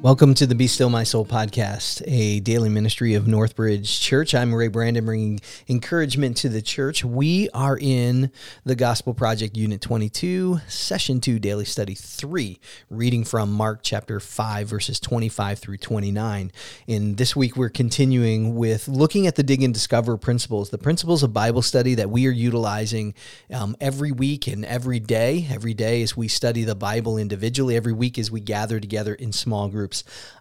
Welcome to the Be Still My Soul podcast, a daily ministry of Northbridge Church. I'm Ray Brandon, bringing encouragement to the church. We are in the Gospel Project Unit 22, Session 2, Daily Study 3, reading from Mark chapter 5, verses 25 through 29. And this week we're continuing with looking at the Dig and Discover principles, the principles of Bible study that we are utilizing um, every week and every day. Every day as we study the Bible individually, every week as we gather together in small groups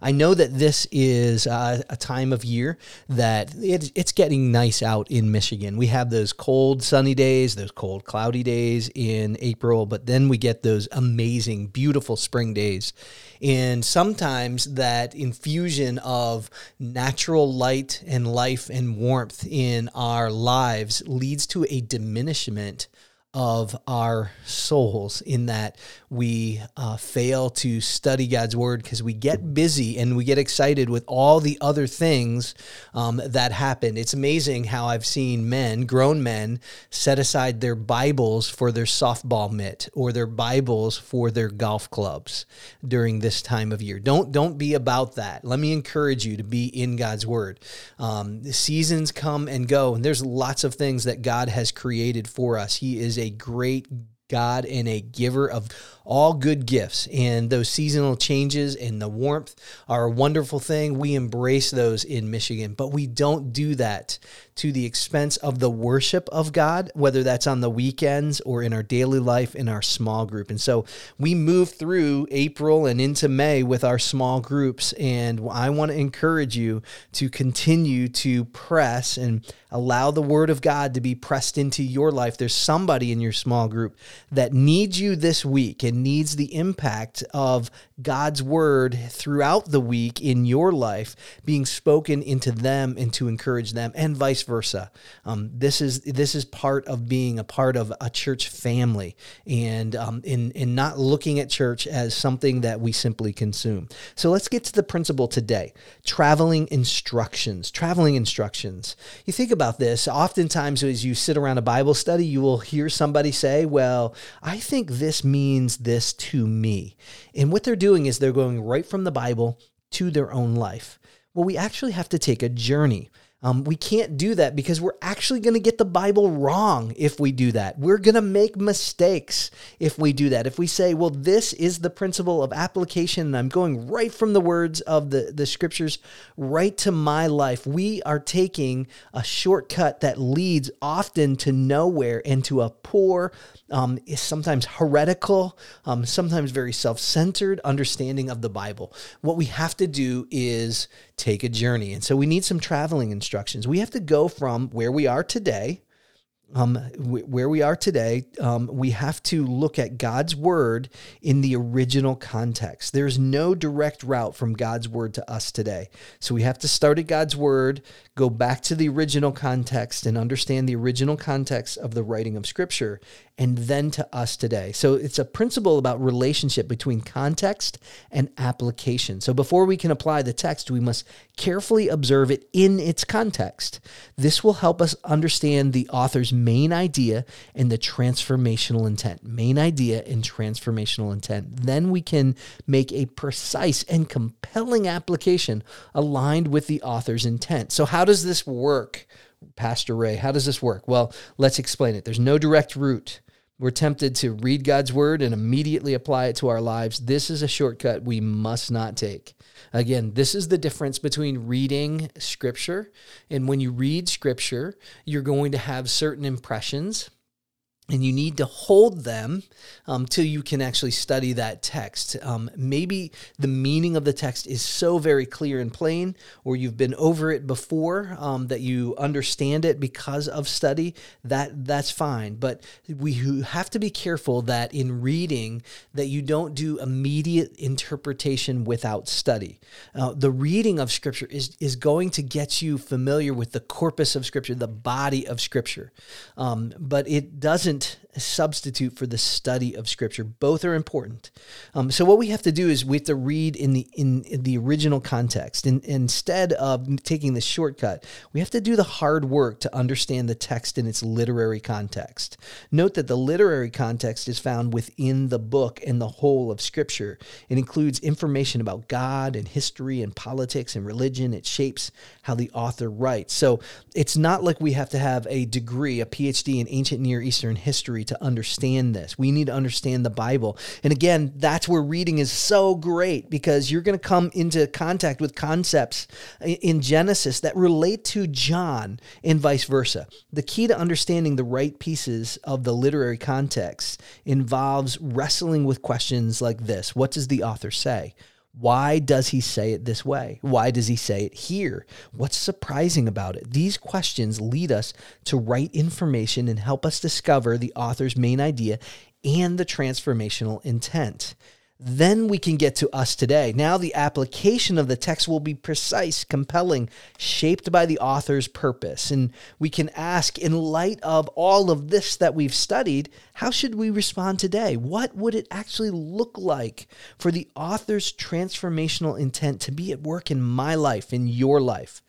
I know that this is uh, a time of year that it, it's getting nice out in Michigan. We have those cold, sunny days, those cold, cloudy days in April, but then we get those amazing, beautiful spring days. And sometimes that infusion of natural light and life and warmth in our lives leads to a diminishment of our souls in that we uh, fail to study God's word because we get busy and we get excited with all the other things um, that happen. It's amazing how I've seen men, grown men, set aside their Bibles for their softball mitt or their Bibles for their golf clubs during this time of year. Don't don't be about that. Let me encourage you to be in God's word. Um, the seasons come and go, and there's lots of things that God has created for us. He is a great God and a giver of all good gifts. And those seasonal changes and the warmth are a wonderful thing. We embrace those in Michigan, but we don't do that to the expense of the worship of God, whether that's on the weekends or in our daily life in our small group. And so we move through April and into May with our small groups. And I want to encourage you to continue to press and allow the word of God to be pressed into your life. There's somebody in your small group that needs you this week and needs the impact of God's word throughout the week in your life being spoken into them and to encourage them and vice versa. Um, this is this is part of being a part of a church family and um, in in not looking at church as something that we simply consume. So let's get to the principle today: traveling instructions. Traveling instructions. You think about this. Oftentimes, as you sit around a Bible study, you will hear somebody say, "Well, I think this means this to me," and what they're doing is they're going right from the Bible to their own life. Well, we actually have to take a journey. Um, we can't do that because we're actually going to get the Bible wrong if we do that. We're going to make mistakes if we do that. If we say, well, this is the principle of application, and I'm going right from the words of the, the scriptures right to my life, we are taking a shortcut that leads often to nowhere and to a poor, um, sometimes heretical, um, sometimes very self centered understanding of the Bible. What we have to do is take a journey. And so we need some traveling instructions. We have to go from where we are today um, where we are today, um, we have to look at God's word in the original context. There's no direct route from God's word to us today. So we have to start at God's word, go back to the original context, and understand the original context of the writing of Scripture, and then to us today. So it's a principle about relationship between context and application. So before we can apply the text, we must carefully observe it in its context. This will help us understand the author's main idea and the transformational intent. Main idea and transformational intent. Then we can make a precise and compelling application aligned with the author's intent. So, how does this work? Pastor Ray, how does this work? Well, let's explain it. There's no direct route. We're tempted to read God's word and immediately apply it to our lives. This is a shortcut we must not take. Again, this is the difference between reading scripture and when you read scripture, you're going to have certain impressions and you need to hold them um, till you can actually study that text. Um, maybe the meaning of the text is so very clear and plain, or you've been over it before um, that you understand it because of study. That that's fine, but we have to be careful that in reading that you don't do immediate interpretation without study. Uh, the reading of Scripture is is going to get you familiar with the corpus of Scripture, the body of Scripture, um, but it doesn't isn't a substitute for the study of Scripture. Both are important. Um, so what we have to do is we have to read in the in, in the original context, and instead of taking the shortcut, we have to do the hard work to understand the text in its literary context. Note that the literary context is found within the book and the whole of Scripture. It includes information about God and history and politics and religion. It shapes how the author writes. So it's not like we have to have a degree, a PhD in ancient Near Eastern history to understand this. We need to understand the Bible. And again, that's where reading is so great because you're going to come into contact with concepts in Genesis that relate to John and vice versa. The key to understanding the right pieces of the literary context involves wrestling with questions like this What does the author say? Why does he say it this way? Why does he say it here? What's surprising about it? These questions lead us to right information and help us discover the author's main idea and the transformational intent. Then we can get to us today. Now, the application of the text will be precise, compelling, shaped by the author's purpose. And we can ask, in light of all of this that we've studied, how should we respond today? What would it actually look like for the author's transformational intent to be at work in my life, in your life?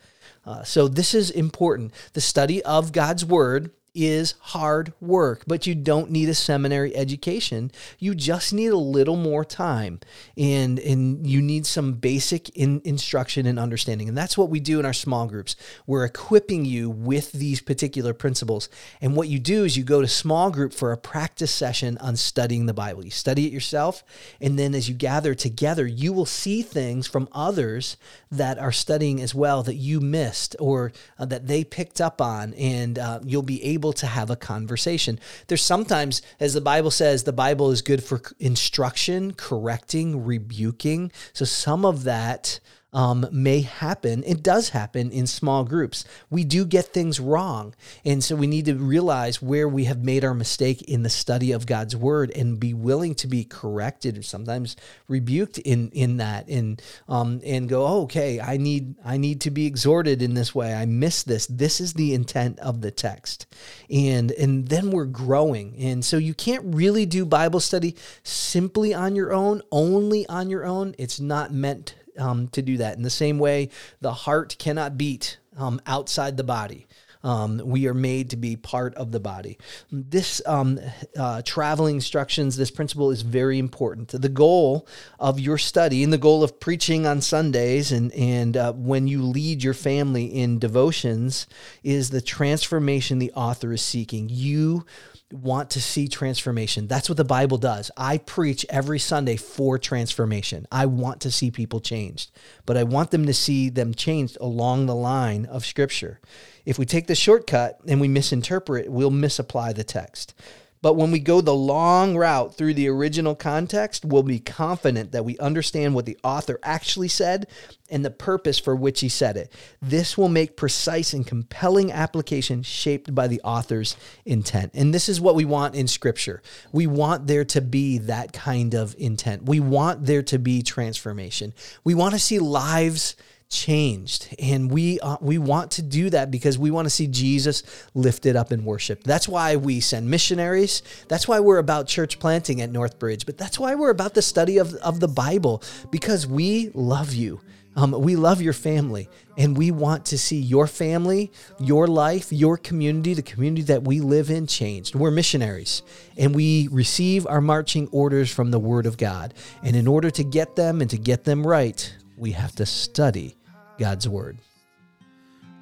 Uh, so, this is important. The study of God's Word is hard work, but you don't need a seminary education. You just need a little more time and, and you need some basic in, instruction and understanding. And that's what we do in our small groups. We're equipping you with these particular principles. And what you do is you go to small group for a practice session on studying the Bible. You study it yourself. And then as you gather together, you will see things from others that are studying as well that you missed or uh, that they picked up on. And uh, you'll be able able to have a conversation. There's sometimes, as the Bible says, the Bible is good for instruction, correcting, rebuking. So some of that um, may happen. It does happen in small groups. We do get things wrong. And so we need to realize where we have made our mistake in the study of God's word and be willing to be corrected or sometimes rebuked in, in that and, um, and go, oh, okay, I need, I need to be exhorted in this way. I miss this. This is the intent of the text. And, and then we're growing. And so you can't really do Bible study simply on your own, only on your own. It's not meant um, to do that. In the same way, the heart cannot beat um, outside the body. Um, we are made to be part of the body. This um, uh, traveling instructions, this principle is very important. The goal of your study and the goal of preaching on Sundays and, and uh, when you lead your family in devotions is the transformation the author is seeking. You want to see transformation. That's what the Bible does. I preach every Sunday for transformation. I want to see people changed, but I want them to see them changed along the line of Scripture. If we take the shortcut and we misinterpret, we'll misapply the text. But when we go the long route through the original context, we'll be confident that we understand what the author actually said and the purpose for which he said it. This will make precise and compelling application shaped by the author's intent. And this is what we want in scripture. We want there to be that kind of intent. We want there to be transformation. We want to see lives changed and we uh, we want to do that because we want to see Jesus lifted up in worship. That's why we send missionaries. That's why we're about church planting at Northbridge, but that's why we're about the study of of the Bible because we love you. Um, we love your family and we want to see your family, your life, your community, the community that we live in changed. We're missionaries and we receive our marching orders from the Word of God. And in order to get them and to get them right, we have to study God's Word.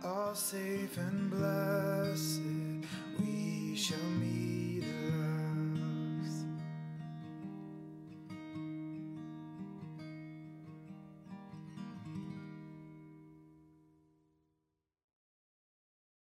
All safe and blessed, we shall meet.